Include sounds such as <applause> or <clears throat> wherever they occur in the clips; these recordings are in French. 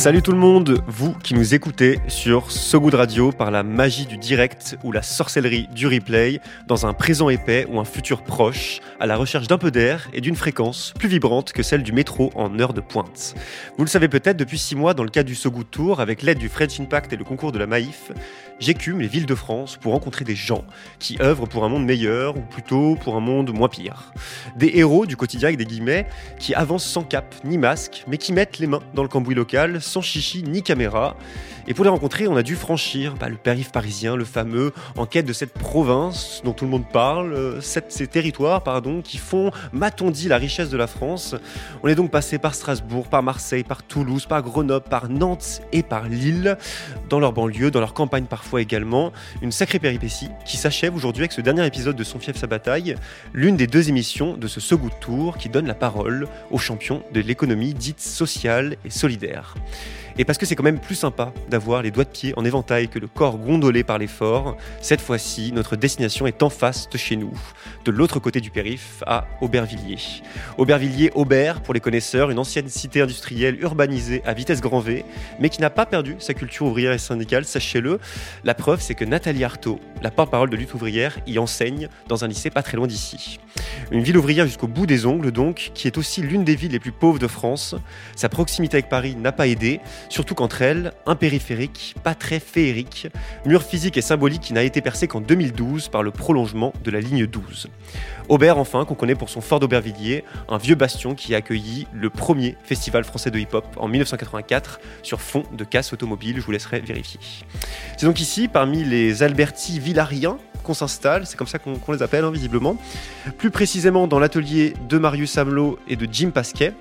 Salut tout le monde, vous qui nous écoutez sur So Good Radio par la magie du direct ou la sorcellerie du replay, dans un présent épais ou un futur proche, à la recherche d'un peu d'air et d'une fréquence plus vibrante que celle du métro en heure de pointe. Vous le savez peut-être, depuis six mois, dans le cadre du So Good Tour, avec l'aide du French Impact et le concours de la Maïf, j'écume les villes de France pour rencontrer des gens qui œuvrent pour un monde meilleur ou plutôt pour un monde moins pire. Des héros du quotidien avec des guillemets qui avancent sans cap ni masque, mais qui mettent les mains dans le cambouis local sans chichi ni caméra. Et pour les rencontrer, on a dû franchir bah, le périph' parisien, le fameux, en quête de cette province dont tout le monde parle, euh, ces territoires, pardon, qui font, m'a-t-on dit, la richesse de la France. On est donc passé par Strasbourg, par Marseille, par Toulouse, par Grenoble, par Nantes et par Lille, dans leur banlieue, dans leur campagne parfois également. Une sacrée péripétie qui s'achève aujourd'hui avec ce dernier épisode de Son fief, sa bataille, l'une des deux émissions de ce second tour qui donne la parole aux champions de l'économie dite sociale et solidaire. Et parce que c'est quand même plus sympa d'avoir les doigts de pied en éventail que le corps gondolé par l'effort, cette fois-ci, notre destination est en face de chez nous, de l'autre côté du périph', à Aubervilliers. Aubervilliers, Aubert, pour les connaisseurs, une ancienne cité industrielle urbanisée à vitesse grand V, mais qui n'a pas perdu sa culture ouvrière et syndicale, sachez-le. La preuve, c'est que Nathalie Artaud, la porte-parole de lutte ouvrière, y enseigne dans un lycée pas très loin d'ici. Une ville ouvrière jusqu'au bout des ongles, donc, qui est aussi l'une des villes les plus pauvres de France. Sa proximité avec Paris n'a pas aidé, surtout qu'entre elles, un périphérique pas très féerique, mur physique et symbolique qui n'a été percé qu'en 2012 par le prolongement de la ligne 12. Aubert, enfin, qu'on connaît pour son fort d'Aubervilliers, un vieux bastion qui a accueilli le premier festival français de hip-hop en 1984 sur fond de casse automobile, je vous laisserai vérifier. C'est donc ici, parmi les Alberti Villariens, qu'on s'installe, c'est comme ça qu'on les appelle hein, visiblement. Plus précisément dans l'atelier de Marius Hamelot et de Jim Pasquet,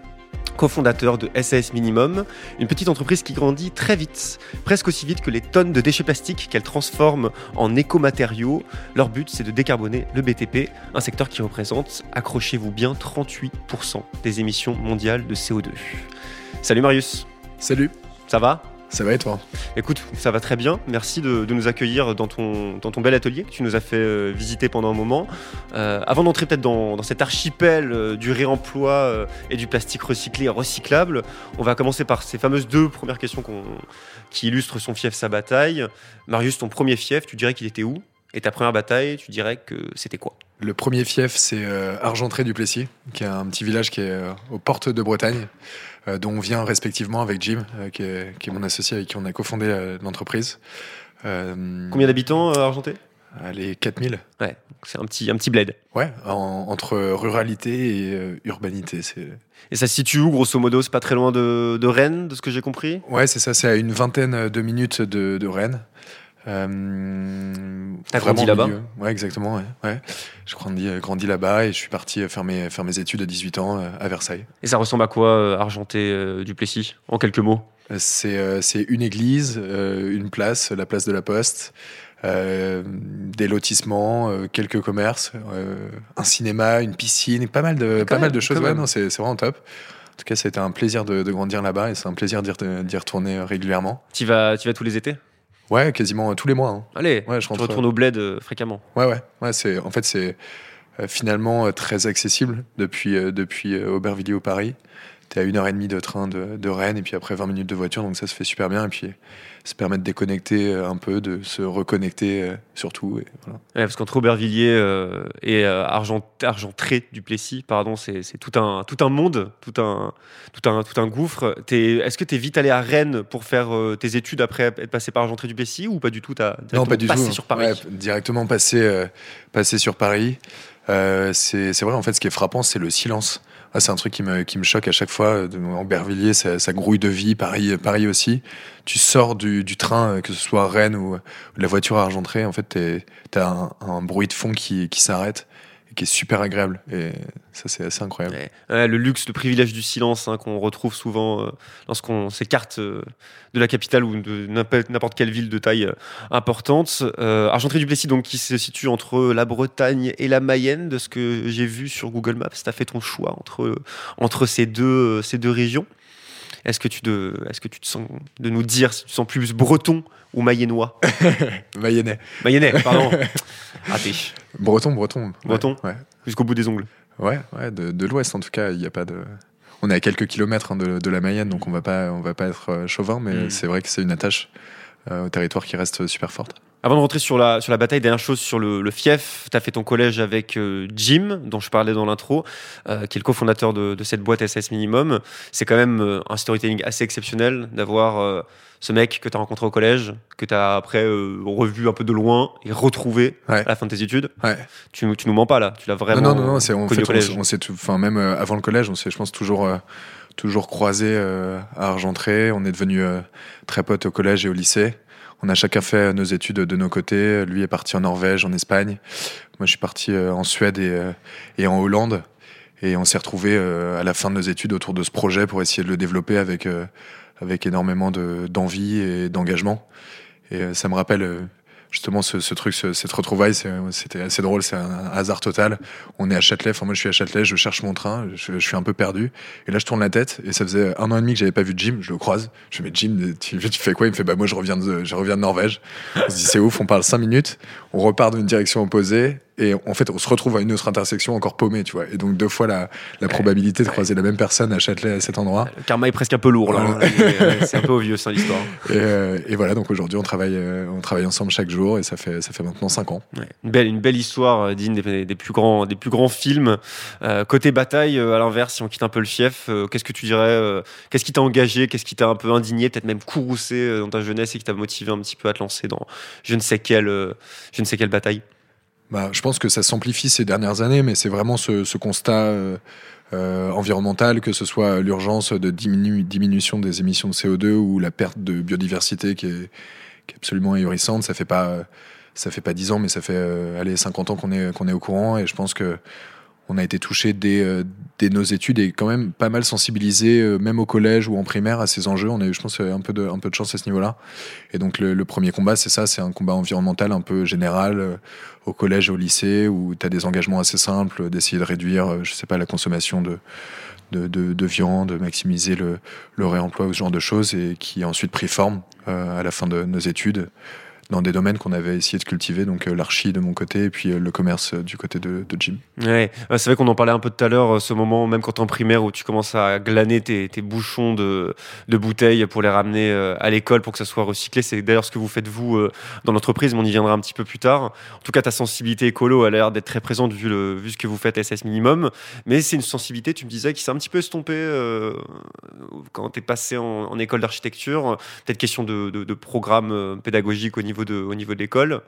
cofondateur de SAS Minimum, une petite entreprise qui grandit très vite, presque aussi vite que les tonnes de déchets plastiques qu'elle transforme en écomatériaux. Leur but, c'est de décarboner le BTP, un secteur qui représente, accrochez-vous bien, 38% des émissions mondiales de CO2. Salut Marius. Salut. Ça va? Ça va et toi? Écoute, ça va très bien. Merci de, nous accueillir dans ton, dans ton bel atelier que tu nous as fait euh, visiter pendant un moment. Euh, avant d'entrer peut-être dans, dans, cet archipel euh, du réemploi et du plastique recyclé et recyclable, on va commencer par ces fameuses deux premières questions qui illustrent son fief, sa bataille. Marius, ton premier fief, tu dirais qu'il était où? Et ta première bataille, tu dirais que c'était quoi? Le premier fief, c'est Argentré du Plessis, qui est un petit village qui est aux portes de Bretagne. Euh, dont on vient respectivement avec Jim, euh, qui est, mon associé avec qui on a cofondé euh, l'entreprise. Combien d'habitants à Argenté Allez, 4000. Ouais, c'est un petit, un petit bled. Ouais, entre ruralité et urbanité. Et ça se situe où, grosso modo? C'est pas très loin de, Rennes, de ce que j'ai compris? Ouais, c'est ça, c'est à une vingtaine de minutes de, de Rennes. Euh, T'as grandi là-bas Ouais, exactement. Ouais, ouais. Je grandis, euh, grandi là-bas et je suis parti faire mes, faire mes études à 18 ans euh, à Versailles. Et ça ressemble à quoi, Argenté du Plessis, en quelques mots? C'est une église, une place, la place de la Poste, des lotissements, quelques commerces, un cinéma, une piscine, pas mal de, pas mal de choses. Ouais, c'est vraiment top. En tout cas, c'était un plaisir de, de grandir là-bas et c'est un plaisir d'y retourner régulièrement. Tu vas, tu vas tous les étés? Ouais, quasiment tous les mois. Hein. Allez, ouais, je tu retournes au bled euh, fréquemment. Ouais, ouais. ouais c'est, en fait, c'est euh, finalement euh, très accessible depuis, depuis Aubervilliers au Paris. T'es à une heure et demie de train de, de, Rennes et puis après 20 minutes de voiture, donc ça se fait super bien. Et puis se permet de déconnecter un peu, de se reconnecter surtout. Et voilà. ouais, parce qu'entre Aubervilliers et Argent, Argentré du Plessis, pardon, c'est, tout un, tout un monde, tout un, tout un, tout un gouffre. est-ce que tu es vite allé à Rennes pour faire tes études après être passé par Argentré du Plessis ou pas du tout as Non, pas du passé tout. sur Paris? Ouais, Directement passé, passé sur Paris. c'est, c'est vrai, en fait, ce qui est frappant, c'est le silence. Ah, c'est un truc qui me, qui me choque à chaque fois. En Bervilliers, ça, ça, grouille de vie. Paris, Paris aussi. Tu sors du, du train, que ce soit Rennes ou, la voiture à Argentré, en fait, tu as un, un, bruit de fond qui, qui s'arrête qui est super agréable. Et ça, c'est assez incroyable. le luxe, le privilège du silence hein, qu'on retrouve souvent euh, lorsqu'on s'écarte euh, de la capitale ou de n'importe quelle ville de taille euh, importante. Argentré du Plessis, donc, qui se situe entre la Bretagne et la Mayenne, de ce que j'ai vu sur Google Maps. Tu as fait ton choix entre, entre ces, deux, ces deux régions. Est-ce que, tu de, est-ce que tu te sens de nous dire si tu sens plus breton ou mayennois <laughs> Mayennais. Mayennais, pardon. <laughs> Raté. Breton, breton. Breton Ouais. Jusqu'au bout des ongles. Ouais, ouais de, de l'ouest en tout cas, il n'y a pas de. on est à quelques kilomètres hein, de, la Mayenne, donc on va pas, on va pas être chauvin, mais mm. c'est vrai que c'est une attache au territoire qui reste super forte. Avant de rentrer sur la, sur la bataille, dernière chose sur le, fief. Tu as fait ton collège avec euh, Jim, dont je parlais dans l'intro, euh, qui est le cofondateur de, de, cette boîte SS Minimum. C'est quand même euh, un storytelling assez exceptionnel d'avoir ce mec que tu as rencontré au collège, que tu as après revu un peu de loin et retrouvé à la fin de tes études. Ouais. Tu, tu nous mens pas là, tu l'as vraiment. Non, non, non, c'est, on, fait, on, s'est, enfin, même avant le collège, on s'est, je pense, toujours toujours croisé à Argentré. On est devenus très potes au collège et au lycée. On a chacun fait nos études de nos côtés. Lui est parti en Norvège, en Espagne. Moi, je suis parti euh, en Suède et, euh, et en Hollande. Et on s'est retrouvés euh, à la fin de nos études autour de ce projet pour essayer de le développer avec, avec énormément d'envie et d'engagement. Et ça me rappelle justement ce, truc, ce, cette retrouvaille, c'était assez drôle, c'est un, hasard total. On est à Châtelet, enfin moi je suis à Châtelet, je cherche mon train, je, suis un peu perdu. Et là je tourne la tête et ça faisait un an et demi que j'avais pas vu Jim, je le croise. Je me dis Jim, tu, fais quoi? Il me fait bah moi je reviens de, je reviens de Norvège. On se dit c'est ouf, on parle cinq minutes, on repart d'une direction opposée et en fait, on se retrouve à une autre intersection encore paumée, tu vois. Et donc, deux fois la, la probabilité de croiser la même personne à Châtelet à cet endroit. Le karma est presque un peu lourd, là. c'est un peu obvieux, ça, l'histoire. Et, euh, et, voilà, donc aujourd'hui, on travaille, euh, on travaille ensemble chaque jour et ça fait, ça fait maintenant 5 ans. Une, belle, une belle histoire euh, digne des, des, plus grands, des plus grands films. côté bataille, à l'inverse, si on quitte un peu le fief, qu'est-ce que tu dirais Qu'est-ce qui t'a engagé Qu'est-ce qui t'a un peu indigné, peut-être même courroucé dans ta jeunesse et qui t'a motivé un petit peu à te lancer dans je ne sais quelle, je ne sais quelle bataille? Bah, je pense que ça s'amplifie ces dernières années, mais c'est vraiment ce, ce constat euh, euh, environnemental, que ce soit l'urgence de diminu diminution des émissions de CO2 ou la perte de biodiversité qui est, qui est absolument ahurissante. Ça fait pas ça fait pas 10 ans, mais ça fait euh, allez 50 ans qu'on est qu'on est au courant, et je pense que on a été touché dès, euh, dès, nos études et quand même pas mal sensibilisé, euh, même au collège ou en primaire, à ces enjeux. On a eu, je pense, un peu de, un peu de chance à ce niveau-là. Et donc, le, premier combat, c'est ça, c'est un combat environnemental un peu général euh, au collège et au lycée où tu as des engagements assez simples d'essayer de réduire, je sais pas, la consommation de, de, de, de, viande, maximiser le, le réemploi ou ce genre de choses et qui a ensuite pris forme à la fin de nos études dans des domaines qu'on avait essayé de cultiver, donc euh, l'archi de mon côté et puis euh, le commerce euh, du côté de, Jim. Ouais, c'est vrai qu'on en parlait un peu tout à l'heure, ce moment, même quand en primaire, où tu commences à glaner tes, bouchons de, bouteilles pour les ramener à l'école pour que ça soit recyclé. C'est d'ailleurs ce que vous faites vous dans l'entreprise, mais on y viendra un petit peu plus tard. En tout cas, ta sensibilité écolo a l'air d'être très présente vu, ce que vous faites SS Minimum, mais c'est une sensibilité, tu me disais, qui s'est un petit peu estompée quand tu es passé en, école d'architecture. Peut-être question de programme pédagogique au niveau de, au niveau de l'école.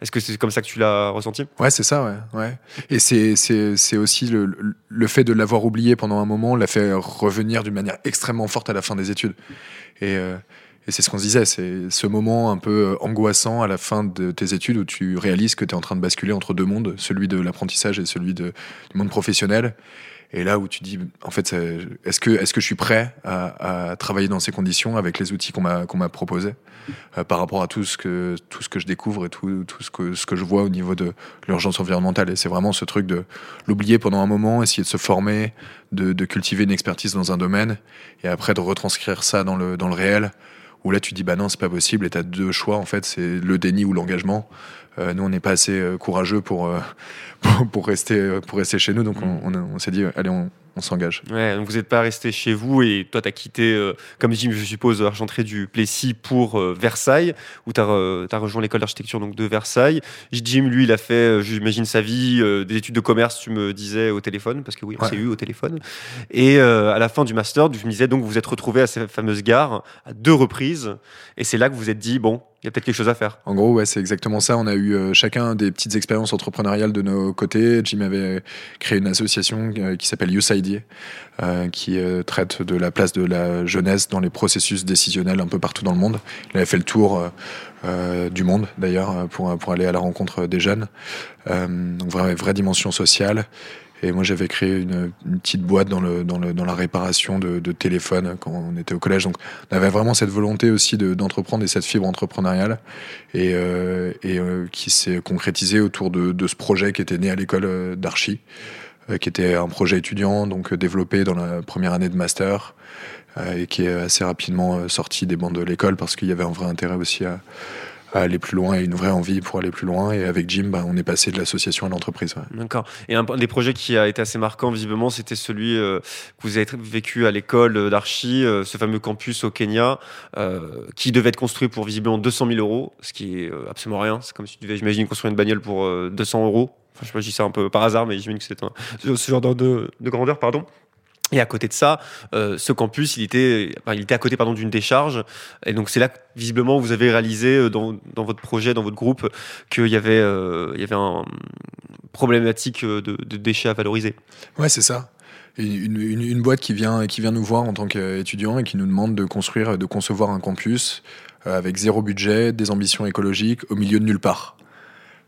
Est-ce que c'est comme ça que tu l'as ressenti? Ouais, c'est ça, ouais. Et c'est aussi le, le, fait de l'avoir oublié pendant un moment l'a fait revenir d'une manière extrêmement forte à la fin des études. Et, euh, et c'est ce qu'on se disait, c'est ce moment un peu angoissant à la fin de tes études où tu réalises que tu es en train de basculer entre deux mondes, celui de l'apprentissage et celui du monde professionnel. Et là où tu dis, en fait, est-ce que, est-ce que je suis prêt à, à, travailler dans ces conditions avec les outils qu'on m'a, m'a proposés euh, par rapport à tout ce que, tout ce que je découvre et tout, tout ce que, ce que je vois au niveau de l'urgence environnementale? Et c'est vraiment ce truc de l'oublier pendant un moment, essayer de se former, de, de, cultiver une expertise dans un domaine et après de retranscrire ça dans le, dans le réel où là tu dis bah non c'est pas possible et tu as deux choix en fait c'est le déni ou l'engagement. Euh, nous on n'est pas assez euh, courageux pour, euh, <laughs> pour, pour rester pour rester chez nous donc on, on, on s'est dit allez on, on s'engage. Ouais, donc vous n'êtes pas resté chez vous et toi, tu as quitté, euh, comme Jim, je suppose, Argentré du Plessis pour euh, Versailles, où tu as, as, rejoint l'école d'architecture donc de Versailles. Jim, lui, il a fait, euh, j'imagine, sa vie, des études de commerce, tu me disais, au téléphone, parce que oui, on s'est eu au téléphone. Et à la fin du master, je me disais, donc vous vous êtes retrouvé à cette fameuse gare à deux reprises. Et c'est là que vous vous êtes dit, bon, il y a peut-être quelque chose à faire. En gros, ouais, c'est exactement ça. On a eu euh, chacun des petites expériences entrepreneuriales de nos côtés. Jim avait créé une association euh, qui s'appelle USID, euh, qui euh, traite de la place de la jeunesse dans les processus décisionnels un peu partout dans le monde. Il avait fait le tour du monde, d'ailleurs, pour, pour aller à la rencontre des jeunes. donc, vraie, vraie dimension sociale. Et moi, j'avais créé une, petite boîte dans, la réparation de, téléphones quand on était au collège. Donc, on avait vraiment cette volonté aussi d'entreprendre de, et cette fibre entrepreneuriale et, euh, euh, qui s'est concrétisée autour de, ce projet qui était né à l'école euh, d'archi, qui était un projet étudiant, donc développé dans la première année de master et qui est assez rapidement sorti des bancs de l'école parce qu'il y avait un vrai intérêt aussi à à aller plus loin et une vraie envie pour aller plus loin. Et avec Jim, bah, on est passé de l'association à l'entreprise. D'accord. Et un des projets qui a été assez marquant, visiblement, c'était celui que vous avez vécu à l'école d'Archi, ce fameux campus au Kenya, qui devait être construit pour visiblement 200 000 euros, ce qui est absolument rien. C'est comme si tu devais, j'imagine, construire une bagnole pour 200 euros. Enfin, je sais pas, je dis ça un peu par hasard, mais j'imagine que c'est ce genre de, de grandeur, pardon. Et à côté de ça, euh, ce campus, il était, il était à côté pardon d'une décharge. Et donc c'est là que visiblement vous avez réalisé euh, dans, dans votre projet, dans votre groupe, qu'il y avait, euh, il y avait un problématique de, de, déchets à valoriser. Ouais, c'est ça. Une, une, une, boîte qui vient, qui vient nous voir en tant qu'étudiant et qui nous demande de construire, de concevoir un campus avec zéro budget, des ambitions écologiques, au milieu de nulle part.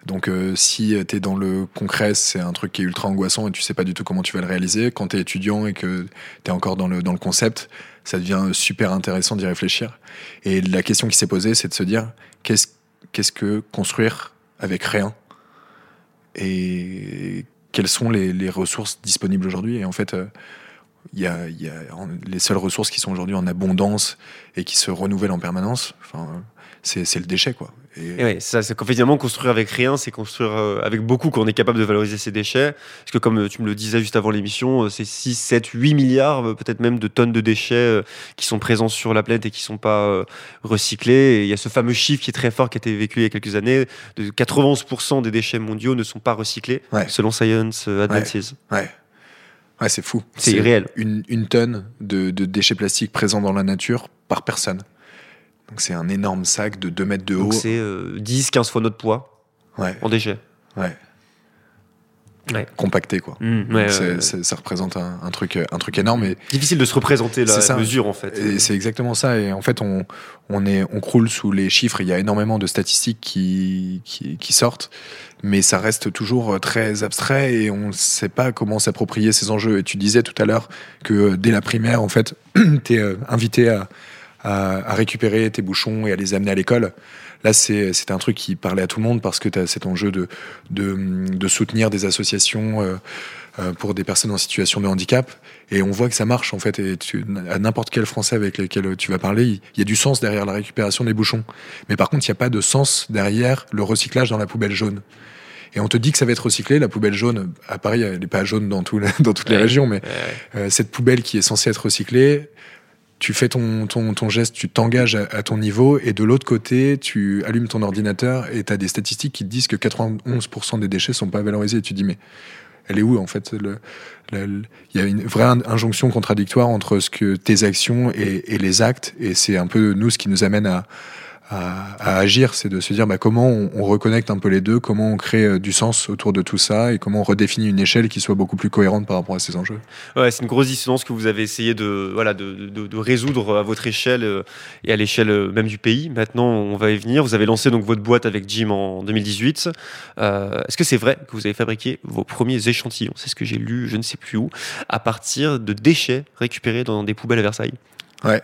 Donc euh, si tu es dans le concret, c'est un truc qui est ultra angoissant et tu sais pas du tout comment tu vas le réaliser. Quand tu es étudiant et que tu es encore dans le, dans le concept, ça devient super intéressant d'y réfléchir. Et la question qui s'est posée, c'est de se dire qu'est-ce qu'est-ce que construire avec rien et quelles sont les, ressources disponibles aujourd'hui? Et en fait, euh, il y, a, y, a, les seules ressources qui sont aujourd'hui en abondance et qui se renouvellent en permanence. Enfin, c'est le déchet, quoi. Et, ouais, ça, c'est qu'effectivement, construire avec rien, c'est construire euh, avec beaucoup qu'on est capable de valoriser ces déchets. Parce que, comme euh, tu me le disais juste avant l'émission, euh, c'est 6, 7, 8 milliards, peut-être même de tonnes de déchets qui sont présents sur la planète et qui ne sont pas recyclés. Et il y a ce fameux chiffre qui est très fort, qui a été vécu il y a quelques années de 91% des déchets mondiaux ne sont pas recyclés, selon Science Advances. Ouais. ouais. c'est fou. C'est irréel. Une, une tonne de, de déchets plastiques présents dans la nature par personne. Donc c'est un énorme sac de 2 mètres de haut. c'est 10-15 euh, fois notre poids ouais. en déchets. Ouais. Compacté quoi. Mmh, ça représente un, truc, un truc énorme. Et Difficile de se représenter la mesure en fait. c'est exactement ça. Et en fait, on, on, est, on croule sous les chiffres. Il y a énormément de statistiques qui, qui, qui sortent, mais ça reste toujours très abstrait et on ne sait pas comment s'approprier ces enjeux. Et tu disais tout à l'heure que dès la primaire, en fait, <clears throat> tu es euh, invité à à, récupérer tes bouchons et à les amener à l'école. Là, c'est un truc qui parlait à tout le monde parce que tu as cet enjeu de, de, de, soutenir des associations euh, euh, pour des personnes en situation de handicap. Et on voit que ça marche, en fait. Et tu, à n'importe quel Français avec lequel tu vas parler, il y a du sens derrière la récupération des bouchons. Mais par contre, il n'y a pas de sens derrière le recyclage dans la poubelle jaune. Et on te dit que ça va être recyclé. La poubelle jaune, à Paris, elle n'est pas jaune dans, tout, <laughs> dans toutes les régions, mais euh, cette poubelle qui est censée être recyclée, tu fais ton, ton, geste, tu t'engages à, ton niveau, et de l'autre côté, tu allumes ton ordinateur et tu as des statistiques qui te disent que 91% des déchets sont pas valorisés. Et tu dis, mais elle est où en fait Il y a une vraie injonction contradictoire entre ce que tes actions et, et les actes, et c'est un peu nous ce qui nous amène à, à, agir, c'est de se dire bah, comment on, reconnecte un peu les deux, comment on crée euh, du sens autour de tout ça et comment on redéfinit une échelle qui soit beaucoup plus cohérente par rapport à ces enjeux. Ouais, c'est une grosse dissonance que vous avez essayé de, voilà, de, de, résoudre à votre échelle euh, et à l'échelle euh, même du pays. Maintenant, on va y venir. Vous avez lancé donc votre boîte avec Jim en 2018. Est-ce que c'est vrai que vous avez fabriqué vos premiers échantillons? C'est ce que j'ai lu, je ne sais plus où, à partir de déchets récupérés dans des poubelles à Versailles. Ouais,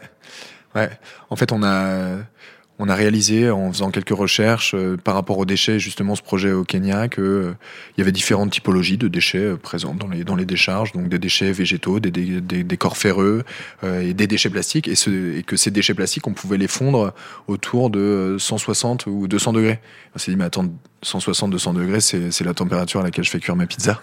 ouais. En fait, on a on a réalisé en faisant quelques recherches euh, par rapport aux déchets, justement ce projet au Kenya, qu'il euh, y avait différentes typologies de déchets euh, présents dans les, décharges, donc des déchets végétaux, des, des, des, corps ferreux et des déchets plastiques, et, que ces déchets plastiques, on pouvait les fondre autour de 160 ou 200 degrés. On s'est dit, mais attends, 160-200 degrés, c'est la température à laquelle je fais cuire ma pizza.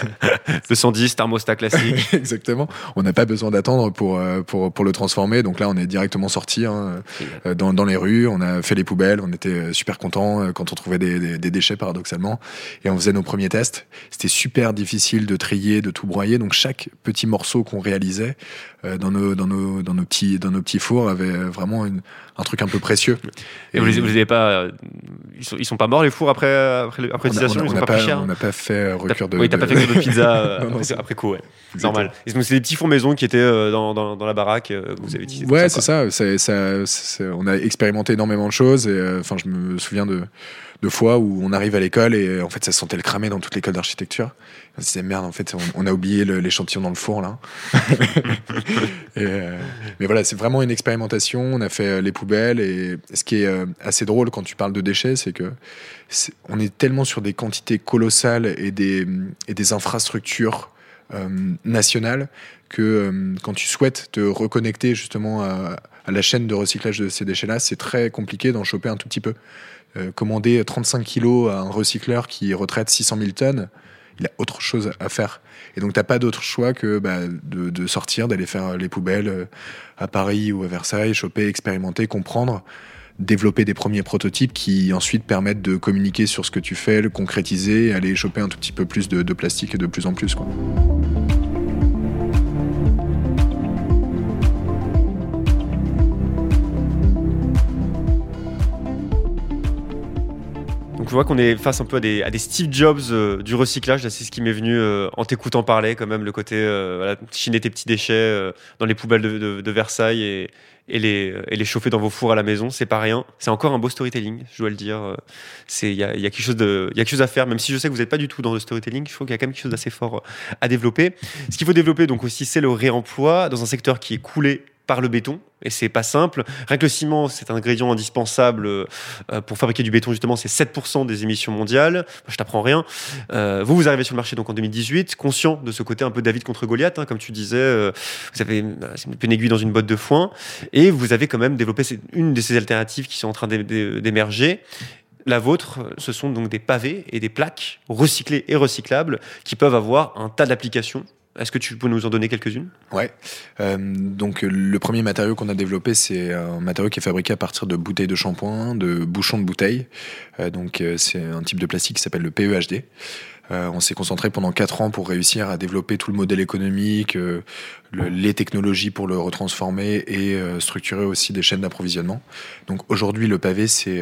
<laughs> 210, thermostat classique. <laughs> Exactement. On n'a pas besoin d'attendre pour, euh, pour, pour le transformer. Donc là, on est directement sorti hein, euh, dans, dans les rues. On a fait les poubelles. On était euh, super contents quand on trouvait des, des, déchets, paradoxalement. Et on faisait nos premiers tests. C'était super difficile de trier, de tout broyer. Donc chaque petit morceau qu'on réalisait dans, nos, dans, nos, dans, nos petits, dans nos petits fours avait vraiment une, un truc un peu précieux. Et, vous, les, vous avez pas, ils sont, ils sont pas morts les fours après, après, après utilisation, ils ont pas, pris cher. On n'a pas fait recure de. Oui, t'as pas fait de pizza <laughs> euh, après, coup, ouais. C'est normal. C'est des petits fours maison qui étaient euh, dans, dans, dans, la baraque euh, que vous avez utilisé. Ouais, c'est ça. ça, on a expérimenté énormément de choses et enfin, je me souviens de de fois où on arrive à l'école et en fait ça sentait le cramer dans toute l'école d'architecture. On se disait merde en fait on, a oublié l'échantillon dans le four là. <laughs> Euh, mais voilà c'est vraiment une expérimentation. On a fait euh, les poubelles et ce qui est euh, assez drôle quand tu parles de déchets c'est que on est tellement sur des quantités colossales et des, et des infrastructures nationales que quand tu souhaites te reconnecter justement à, la chaîne de recyclage de ces déchets-là, c'est très compliqué d'en choper un tout petit peu. Commander 35 kilos à un recycleur qui retraite 600 000 tonnes, il a autre chose à faire. Et donc, tu n'as pas d'autre choix que bah, de, sortir, d'aller faire les poubelles euh, à Paris ou à Versailles, choper, expérimenter, comprendre, développer des premiers prototypes qui ensuite permettent de communiquer sur ce que tu fais, le concrétiser, aller choper un tout petit peu plus de, de plastique de plus en plus. Je vois qu'on est face un peu à des, Steve Jobs euh, du recyclage. C'est ce qui m'est venu euh, en t'écoutant parler, quand même, le côté euh, chiner tes petits déchets dans les poubelles de, Versailles et, les, chauffer dans vos fours à la maison. C'est pas rien. C'est encore un beau storytelling, je dois le dire. Il y a, y, a quelque chose de, y a quelque chose à faire, même si je sais que vous n'êtes pas du tout dans le storytelling. Je trouve qu'il y a quand même quelque chose d'assez fort à développer. Ce qu'il faut développer donc aussi, c'est le réemploi dans un secteur qui est coulé par le béton. Et c'est pas simple. Rien que le ciment, c'est un ingrédient indispensable euh, pour fabriquer du béton, justement, c'est 7% des émissions mondiales. je t'apprends rien. Euh, vous, vous arrivez sur le marché donc en 2018, conscient de ce côté un peu David contre Goliath, hein, comme tu disais. Euh, vous avez une aiguille dans une botte de foin. Et vous avez quand même développé une de ces alternatives qui sont en train d'émerger. La vôtre, ce sont donc des pavés et des plaques recyclées et recyclables qui peuvent avoir un tas d'applications est-ce que tu peux nous en donner quelques-unes? Ouais. Euh, donc le premier matériau qu'on a développé, c'est un matériau qui est fabriqué à partir de bouteilles de shampoing, de bouchons de bouteilles. Euh, donc euh, c'est un type de plastique qui s'appelle le PEHD. Euh, on s'est concentré pendant quatre ans pour réussir à développer tout le modèle économique, euh, les technologies pour le retransformer et euh, structurer aussi des chaînes d'approvisionnement. Donc aujourd'hui, le pavé, c'est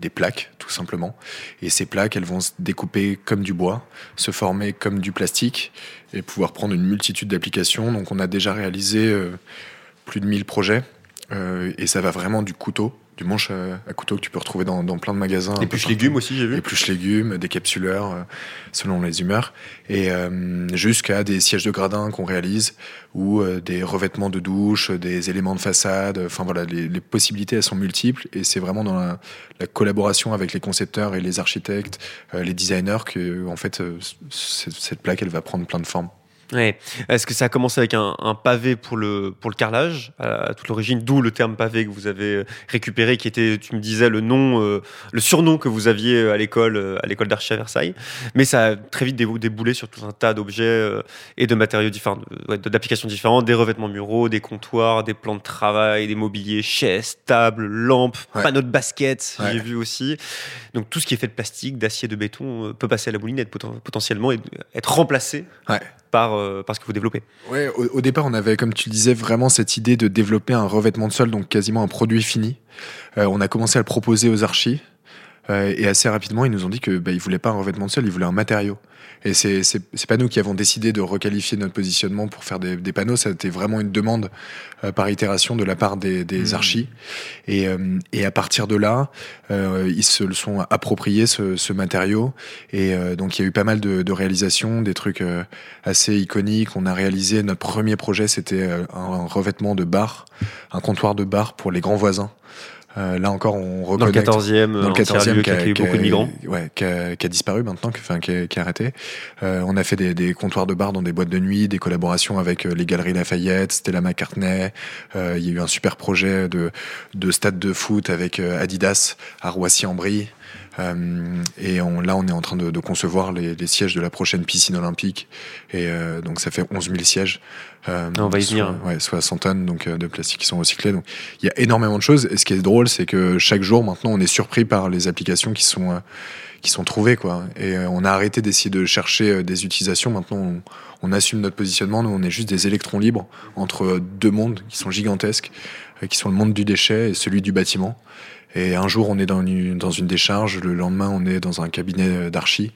des plaques, tout simplement. Et ces plaques, elles vont se découper comme du bois, se former comme du plastique et pouvoir prendre une multitude d'applications. Donc on a déjà réalisé plus de 1000 projets. et ça va vraiment du couteau du manche à, couteau que tu peux retrouver dans, plein de magasins. Plus légumes aussi, j'ai vu. Plus légumes, des capsuleurs, euh, selon les humeurs. Et euh, jusqu'à des sièges de gradins qu'on réalise, ou euh, des revêtements de douche, des éléments de façade. Enfin voilà, les, possibilités, elles sont multiples. Et c'est vraiment dans la, collaboration avec les concepteurs et les architectes, les designers, que en fait, cette plaque, elle va prendre plein de formes. Ouais. Est-ce que ça a commencé avec un, pavé pour le, pour le carrelage, à, toute l'origine, d'où le terme pavé que vous avez récupéré, qui était, tu me disais, le nom, euh, le surnom que vous aviez à l'école, euh, à l'école d'archi à Versailles. Mais ça a très vite déboulé sur tout un tas d'objets euh, et de matériaux différents, d'applications différentes, des revêtements muraux, des comptoirs, des plans de travail, des mobiliers, chaises, tables, lampes, panneaux de basket, j'ai vu aussi. Donc tout ce qui est fait de plastique, d'acier, de béton peut passer à la moulinette potentiellement et être remplacé. Ouais par, euh, ce que vous développez. Ouais, au, départ, on avait, comme tu le disais, vraiment cette idée de développer un revêtement de sol, donc quasiment un produit fini. Euh, on a commencé à le proposer aux archis. Euh, et assez rapidement, ils nous ont dit que bah, ils voulaient pas un revêtement de sol, ils voulaient un matériau. Et c'est c'est pas nous qui avons décidé de requalifier notre positionnement pour faire des, des panneaux. Ça a été vraiment une demande euh, par itération de la part des, des mmh. archis. Et, euh, et à partir de là, euh, ils se le sont appropriés ce, ce matériau. Et donc il y a eu pas mal de, de réalisations, des trucs assez iconiques. On a réalisé notre premier projet, c'était un revêtement de bar, un comptoir de bar pour les grands voisins. Euh, là encore, on reconnecte. Dans le 14e, dans le 14e qui, a, qui, a, beaucoup de migrants. Ouais, qui a, disparu maintenant, qui, enfin, qui, a, qui a arrêté. Euh, on a fait des, des, comptoirs de bar dans des boîtes de nuit, des collaborations avec euh, les Galeries Lafayette, Stella McCartney. Euh, il y a eu un super projet de, de stade de foot avec euh, Adidas à Roissy-en-Brie. Euh, et on, là, on est en train de, de concevoir les, les, sièges de la prochaine piscine olympique. Et euh, donc, ça fait 11 000 sièges. Euh, on va y venir. Ouais, 100 tonnes donc, de plastique qui sont recyclés. Donc, il y a énormément de choses. Et ce qui est drôle, c'est que chaque jour, maintenant, on est surpris par les applications qui sont, qui sont trouvées. Quoi. Et on a arrêté d'essayer de chercher des utilisations. Maintenant, on, on assume notre positionnement. Nous, on est juste des électrons libres entre deux mondes qui sont gigantesques, qui sont le monde du déchet et celui du bâtiment. Et un jour, on est dans une, dans une décharge, le lendemain, on est dans un cabinet d'archi.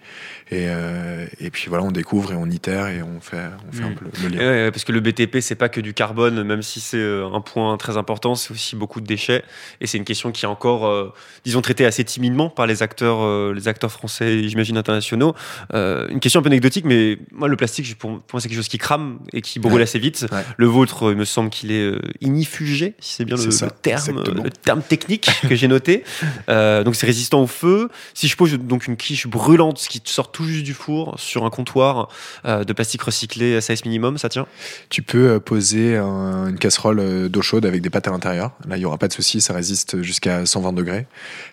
Et, euh, et puis voilà, on découvre et on itère et on fait, on fait un mm. peu le lien. parce que le BTP, c'est pas que du carbone, même si c'est euh, un point très important, c'est aussi beaucoup de déchets. Et c'est une question qui est encore, euh, disons, traitée assez timidement par les acteurs, euh, les acteurs français, j'imagine internationaux. une question un peu anecdotique, mais moi, le plastique, pour, moi, c'est quelque chose qui crame et qui brûle assez vite. Le vôtre, il me semble qu'il est inifugé, si c'est bien le, terme, le terme technique que j'ai j'ai noté. Euh, donc c'est résistant au feu. Si je pose donc une quiche brûlante qui sort tout juste du four sur un comptoir euh, de plastique recyclé à size minimum, ça tient? Tu peux euh, poser une casserole d'eau chaude avec des pâtes à l'intérieur. Là, il n'y aura pas de souci, ça résiste jusqu'à 120 degrés.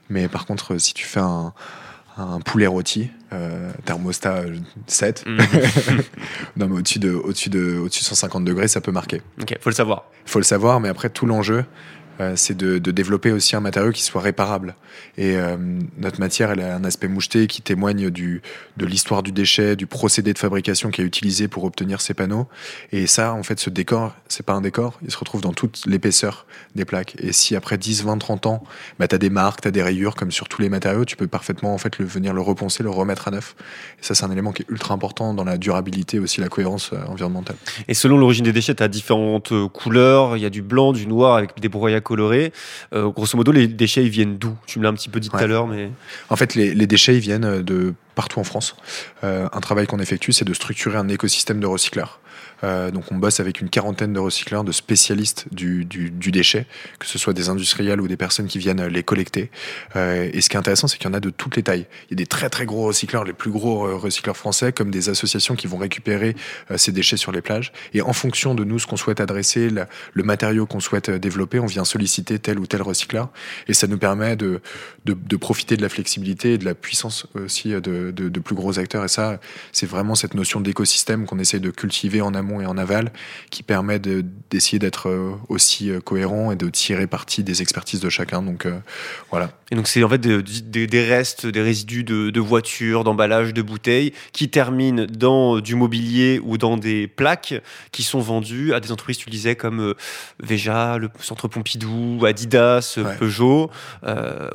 Mais par contre, si tu fais un, poulet rôti, thermostat 7, mm. <laughs> non, mais au-dessus de, de 150 degrés, ça peut marquer. Ok, faut le savoir. Faut le savoir, mais après, tout l'enjeu, euh, c'est de, développer aussi un matériau qui soit réparable. Et euh, notre matière, elle a un aspect moucheté qui témoigne du, de l'histoire du déchet, du procédé de fabrication qui est utilisé pour obtenir ces panneaux. Et ça, en fait, ce décor, c'est pas un décor, il se retrouve dans toute l'épaisseur des plaques. Et si après 10, 20, 30 ans, bah, tu as des marques, tu as des rayures, comme sur tous les matériaux, tu peux parfaitement en fait, le, venir le reponcer, le remettre à neuf. Et ça, c'est un élément qui est ultra important dans la durabilité, aussi la cohérence euh, environnementale. Et selon l'origine des déchets, tu as différentes couleurs, il y a du blanc, du noir, avec des brouillards colorés. Euh, grosso modo, les déchets, ils viennent d'où? Tu me l'as un petit peu dit tout à l'heure, mais... En fait, les, les, déchets, ils viennent de partout en France. Euh, un travail qu'on effectue, c'est de structurer un écosystème de recycleurs. Euh, donc on bosse avec une quarantaine de recycleurs, de spécialistes du, déchet, que ce soit des industriels ou des personnes qui viennent les collecter. Euh, et ce qui est intéressant, c'est qu'il y en a de toutes les tailles. Il y a des très très gros recycleurs, les plus gros euh, recycleurs français, comme des associations qui vont récupérer ces déchets sur les plages. Et en fonction de nous, ce qu'on souhaite adresser, le matériau qu'on souhaite développer, on vient solliciter tel ou tel recycleur. Et ça nous permet de, de, profiter de la flexibilité et de la puissance aussi de, de plus gros acteurs. Et ça, c'est vraiment cette notion d'écosystème qu'on essaye de cultiver en amont et en aval, qui permet d'essayer d'être euh, aussi euh, cohérent et de tirer parti des expertises de chacun. Donc euh, voilà. Et donc c'est en fait des, restes, des résidus de, voitures, d'emballages, de bouteilles qui terminent dans du mobilier ou dans des plaques qui sont vendues à des entreprises, tu le disais, comme Veja, le Centre Pompidou, Adidas, Peugeot.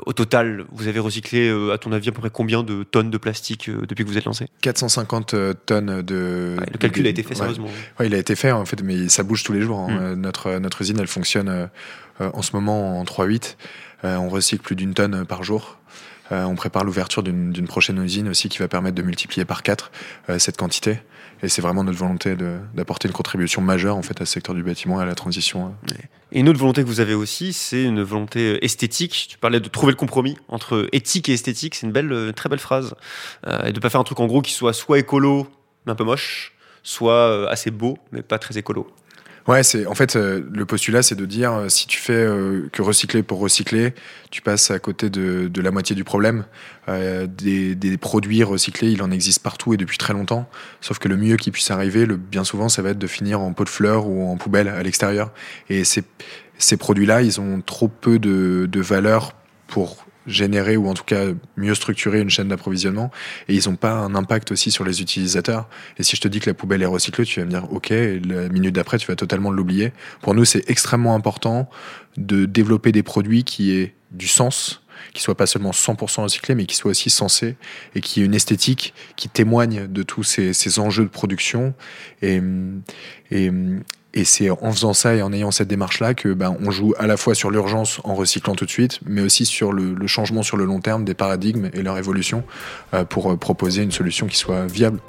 au total, vous avez recyclé, à ton avis, à peu près combien de tonnes de plastique depuis que vous êtes lancé? 450 tonnes de. le calcul a été fait sérieusement il a été fait en fait, mais ça bouge tous les jours. Hein. Mm. Notre, notre usine, elle fonctionne euh, euh, en ce moment en 3-8. Euh, on recycle plus d'une tonne par jour. on prépare l'ouverture d'une prochaine usine aussi qui va permettre de multiplier par 4 cette quantité. Et c'est vraiment notre volonté d'apporter une contribution majeure en fait à ce secteur du bâtiment et à la transition. Et une autre volonté que vous avez aussi, c'est une volonté esthétique. Tu parlais de trouver le compromis entre éthique et esthétique. C'est une belle, très belle phrase. et de pas faire un truc en gros qui soit soit écolo, mais un peu moche, soit euh, assez beau, mais pas très écolo. Ouais, c'est en fait euh, le postulat, c'est de dire euh, si tu fais que recycler pour recycler, tu passes à côté de, la moitié du problème. des, produits recyclés, il en existe partout et depuis très longtemps. Sauf que le mieux qui puisse arriver, le, bien souvent, ça va être de finir en pot de fleurs ou en poubelle à l'extérieur. Et ces, produits-là, ils ont trop peu de valeur pour générer ou en tout cas mieux structurer une chaîne d'approvisionnement et ils n'ont pas un impact aussi sur les utilisateurs. Et si je te dis que la poubelle est recyclée, tu vas me dire ok, la minute d'après, tu vas totalement l'oublier. Pour nous, c'est extrêmement important de développer des produits qui aient du sens, qui soient pas seulement 100% recyclés, mais qui soient aussi sensés et qui aient une esthétique qui témoigne de tous ces, ces enjeux de production. Et, et, et c'est en faisant ça et en ayant cette démarche-là que ben, on joue à la fois sur l'urgence en recyclant tout de suite, mais aussi sur le, le, changement sur le long terme des paradigmes et leur évolution euh, pour euh, proposer une solution qui soit viable.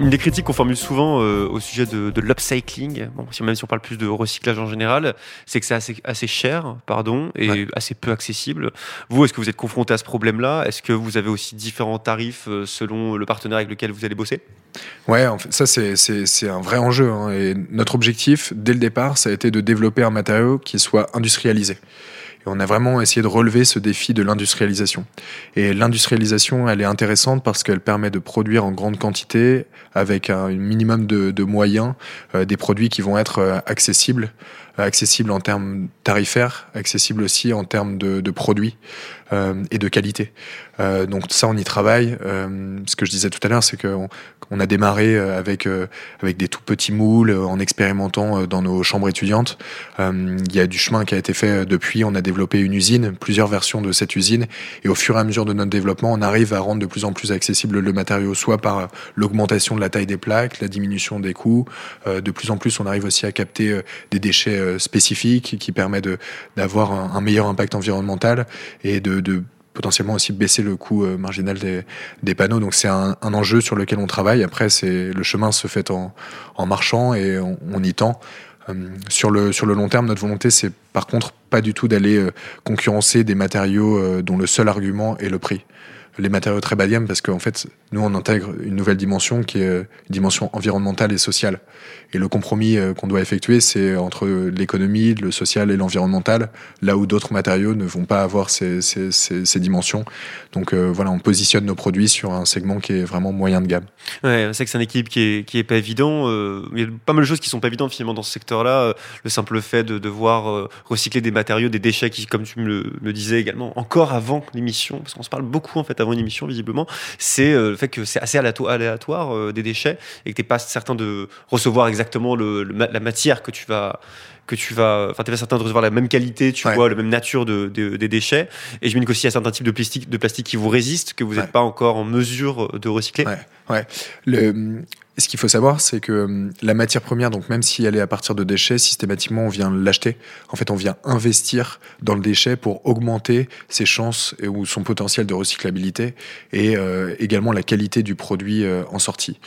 Une des critiques qu'on formule souvent euh, au sujet de, l'upcycling, bon, même si on parle plus de recyclage en général, c'est que c'est assez, assez, cher pardon, et assez peu accessible. Vous, est-ce que vous êtes confronté à ce problème-là? Est-ce que vous avez aussi différents tarifs euh, selon le partenaire avec lequel vous allez bosser? Ouais, en fait, ça c'est un vrai enjeu. Hein, et notre objectif, dès le départ, ça a été de développer un matériau qui soit industrialisé. Et on a vraiment essayé de relever ce défi de l'industrialisation. Et l'industrialisation, elle est intéressante parce qu'elle permet de produire en grande quantité, avec un minimum de, moyens, euh, des produits qui vont être euh, accessibles accessible en termes tarifaires, accessible aussi en termes de, produits euh, et de qualité. Euh, donc ça, on y travaille. Euh, ce que je disais tout à l'heure, c'est qu'on on a démarré avec avec des tout petits moules, en expérimentant dans nos chambres étudiantes. Il y a du chemin qui a été fait depuis. On a développé une usine, plusieurs versions de cette usine, et au fur et à mesure de notre développement, on arrive à rendre de plus en plus accessible le matériau, soit par l'augmentation de la taille des plaques, la diminution des coûts. de plus en plus, on arrive aussi à capter des déchets spécifique qui permet d'avoir un, meilleur impact environnemental et de, potentiellement aussi baisser le coût marginal des, panneaux. Donc c'est un, enjeu sur lequel on travaille. Après, c'est le chemin se fait en, marchant et on, y tend. sur, le, sur le long terme, notre volonté, c'est par contre pas du tout d'aller concurrencer des matériaux dont le seul argument est le prix les matériaux très bas parce qu'en fait, nous, on intègre une nouvelle dimension qui est une dimension environnementale et sociale. Et le compromis euh, qu'on doit effectuer, c'est entre l'économie, le social et l'environnemental, là où d'autres matériaux ne vont pas avoir ces, ces, ces, dimensions. Donc euh, voilà, on positionne nos produits sur un segment qui est vraiment moyen de gamme. Ouais, c'est que c'est un équilibre qui est, qui est pas évident. Euh, il y a pas mal de choses qui sont pas évidentes finalement dans ce secteur-là. Le simple fait de devoir recycler des matériaux, des déchets qui, comme tu me le, disais également, encore avant l'émission, parce qu'on se parle beaucoup en fait avant une émission visiblement, c'est le fait que c'est assez aléatoire des déchets et que tu n'es pas certain de recevoir exactement le, la matière que tu vas que tu vas, enfin, tu vas certain de recevoir la même qualité, tu vois, la même nature de, des déchets. Et je me qu'aussi, il y a certains types de plastique, de plastique qui vous résistent, que vous n'êtes pas encore en mesure de recycler. Ouais, ouais. Le, ce qu'il faut savoir, c'est que hum, la matière première, donc même si elle est à partir de déchets, systématiquement on vient l'acheter. En fait, on vient investir dans le déchet pour augmenter ses chances ou son potentiel de recyclabilité et euh, également la qualité du produit euh, en sortie.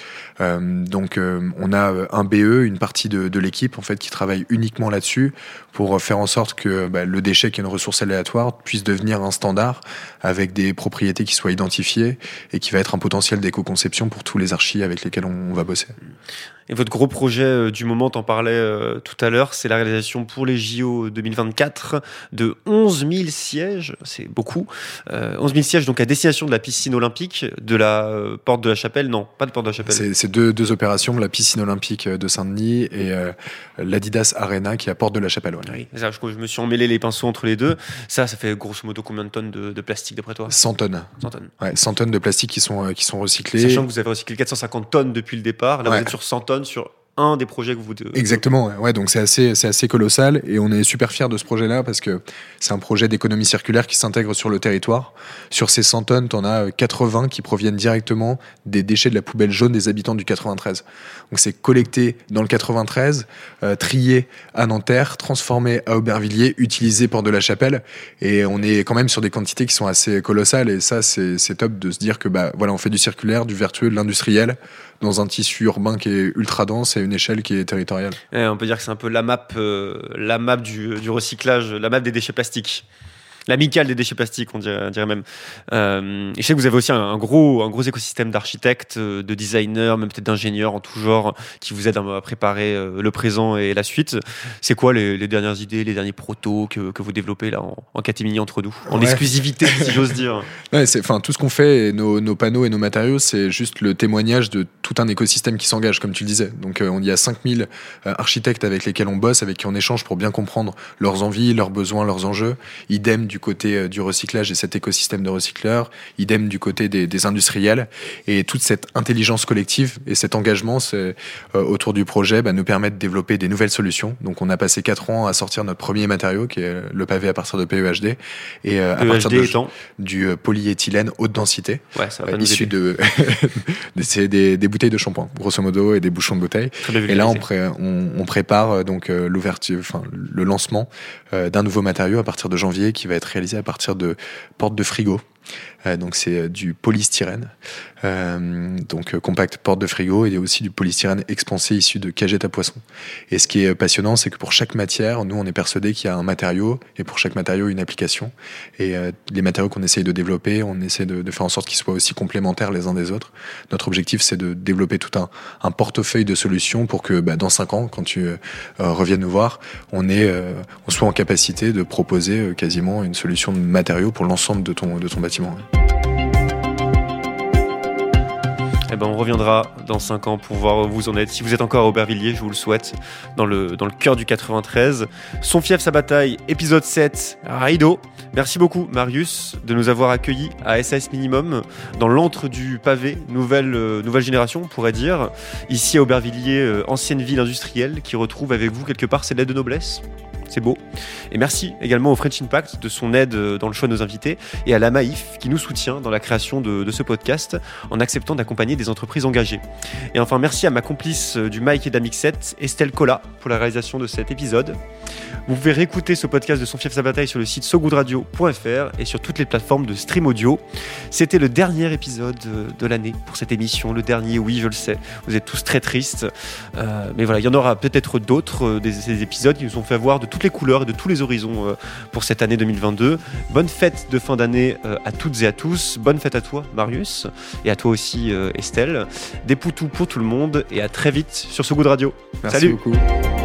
Euh, donc, on a un BE, une partie de, de l'équipe en fait qui travaille uniquement là-dessus pour faire en sorte que bah, le déchet, qui est une ressource aléatoire, puisse devenir un standard avec des propriétés qui soient identifiées et qui va être un potentiel d'éco-conception pour tous les archis avec lesquels on va bosser. Et votre gros projet euh, du moment, t'en parlais euh, tout à l'heure, c'est la réalisation pour les JO 2024 de 11 000 sièges, c'est beaucoup. 11 000 sièges donc à destination de la piscine olympique, de la euh, porte de la Chapelle, non, pas de porte de la Chapelle. C'est deux, deux, opérations, la piscine olympique de Saint-Denis et l'Adidas Arena qui est à porte de la Chapelle. Oui, ça, je, je, me suis emmêlé les pinceaux entre les deux. Ça, ça fait grosso modo combien de tonnes de, plastique d'après toi? 100 tonnes. 100 tonnes. Ouais, 100 tonnes de plastique qui sont, qui sont recyclées. Sachant que vous avez recyclé 450 tonnes depuis le départ, là vous êtes sur 100 tonnes sur un des projets que vous. Exactement, ouais, donc c'est assez, c'est assez colossal et on est super fiers de ce projet-là parce que c'est un projet d'économie circulaire qui s'intègre sur le territoire. Sur ces 100 tonnes, tu en as 80 qui proviennent directement des déchets de la poubelle jaune des habitants du 93. Donc c'est collecté dans le 93, euh, trié à Nanterre, transformé à Aubervilliers, utilisé pour de la Chapelle et on est quand même sur des quantités qui sont assez colossales et ça c'est, c'est top de se dire que bah voilà on fait du circulaire, du vertueux, de l'industriel dans un tissu urbain qui est ultra dense et une échelle qui est territoriale. on peut dire que c'est un peu la map, euh, la map du, recyclage, la map des déchets plastiques l'amicale des déchets plastiques, on dirait, même. Euh, et je sais que vous avez aussi un, gros, un gros écosystème d'architectes, euh, de designers, même peut-être d'ingénieurs en tout genre, qui vous aident à préparer euh, le présent et la suite. C'est quoi les, dernières idées, les derniers protos que, que vous développez là en, catimini entre nous, en exclusivité, si j'ose dire <laughs> ouais, Enfin, tout ce qu'on fait, nos, nos, panneaux et nos matériaux, c'est juste le témoignage de tout un écosystème qui s'engage, comme tu le disais. Donc, on y a 5000 architectes avec lesquels on bosse, avec qui on échange pour bien comprendre leurs envies, leurs besoins, leurs enjeux. Idem du côté euh, du recyclage et cet écosystème de recycleurs, idem du côté des, industriels. Et toute cette intelligence collective et cet engagement euh, autour du projet bah, nous permettent de développer des nouvelles solutions. Donc on a passé quatre ans à sortir notre premier matériau, qui est le pavé à partir de PEHD. Et euh, à partir de, du polyéthylène haute densité, issu de <laughs> des, des, bouteilles de shampoing, grosso modo, et des bouchons de bouteilles. Et là, on, on, prépare donc l'ouverture, enfin le lancement d'un nouveau matériau à partir de janvier qui va être réalisé à partir de portes de frigo. Euh, donc c'est euh, du polystyrène, euh, donc compact porte de frigo, et aussi du polystyrène expansé issu de cagettes à poisson. Et ce qui est passionnant, c'est que pour chaque matière, nous on est persuadé qu'il y a un matériau, et pour chaque matériau une application. Et les matériaux qu'on essaye de développer, on essaie de, faire en sorte qu'ils soient aussi complémentaires les uns des autres. Notre objectif, c'est de développer tout un, portefeuille de solutions pour que bah, dans cinq ans, quand tu reviennes nous voir, on soit en capacité de proposer quasiment une solution de matériaux pour l'ensemble de ton, de ton bâtiment. Eh ben, on reviendra dans 5 ans pour voir où vous en êtes. Si vous êtes encore à Aubervilliers, je vous le souhaite, dans le, dans cœur du 93. Son fief, sa bataille, épisode 7, Raido. Merci beaucoup, Marius, de nous avoir accueillis à SAS Minimum, dans l'antre du pavé, nouvelle, euh, nouvelle génération, on pourrait dire. Ici à Aubervilliers, euh, ancienne ville industrielle, qui retrouve avec vous quelque part ses lettres de noblesse c'est beau. Et merci également au French Impact de son aide dans le choix de nos invités et à la Maïf qui nous soutient dans la création de, ce podcast en acceptant d'accompagner des entreprises engagées. Et enfin, merci à ma complice du Mike et d'Amixet, Estelle Colla, pour la réalisation de cet épisode. Vous pouvez réécouter ce podcast de Son fief sa bataille sur le site sogoodradio.fr et sur toutes les plateformes de stream audio. C'était le dernier épisode de l'année pour cette émission, le dernier, oui, je le sais. Vous êtes tous très tristes, euh, mais voilà, il y en aura peut-être d'autres euh, des, épisodes qui nous ont fait voir de toutes les couleurs et de tous les horizons euh, pour cette année 2022. Bonne fête de fin d'année à toutes et à tous. Bonne fête à toi, Marius, et à toi aussi, Estelle. Des poutous pour tout le monde et à très vite sur ce goût de radio. Merci Salut. beaucoup.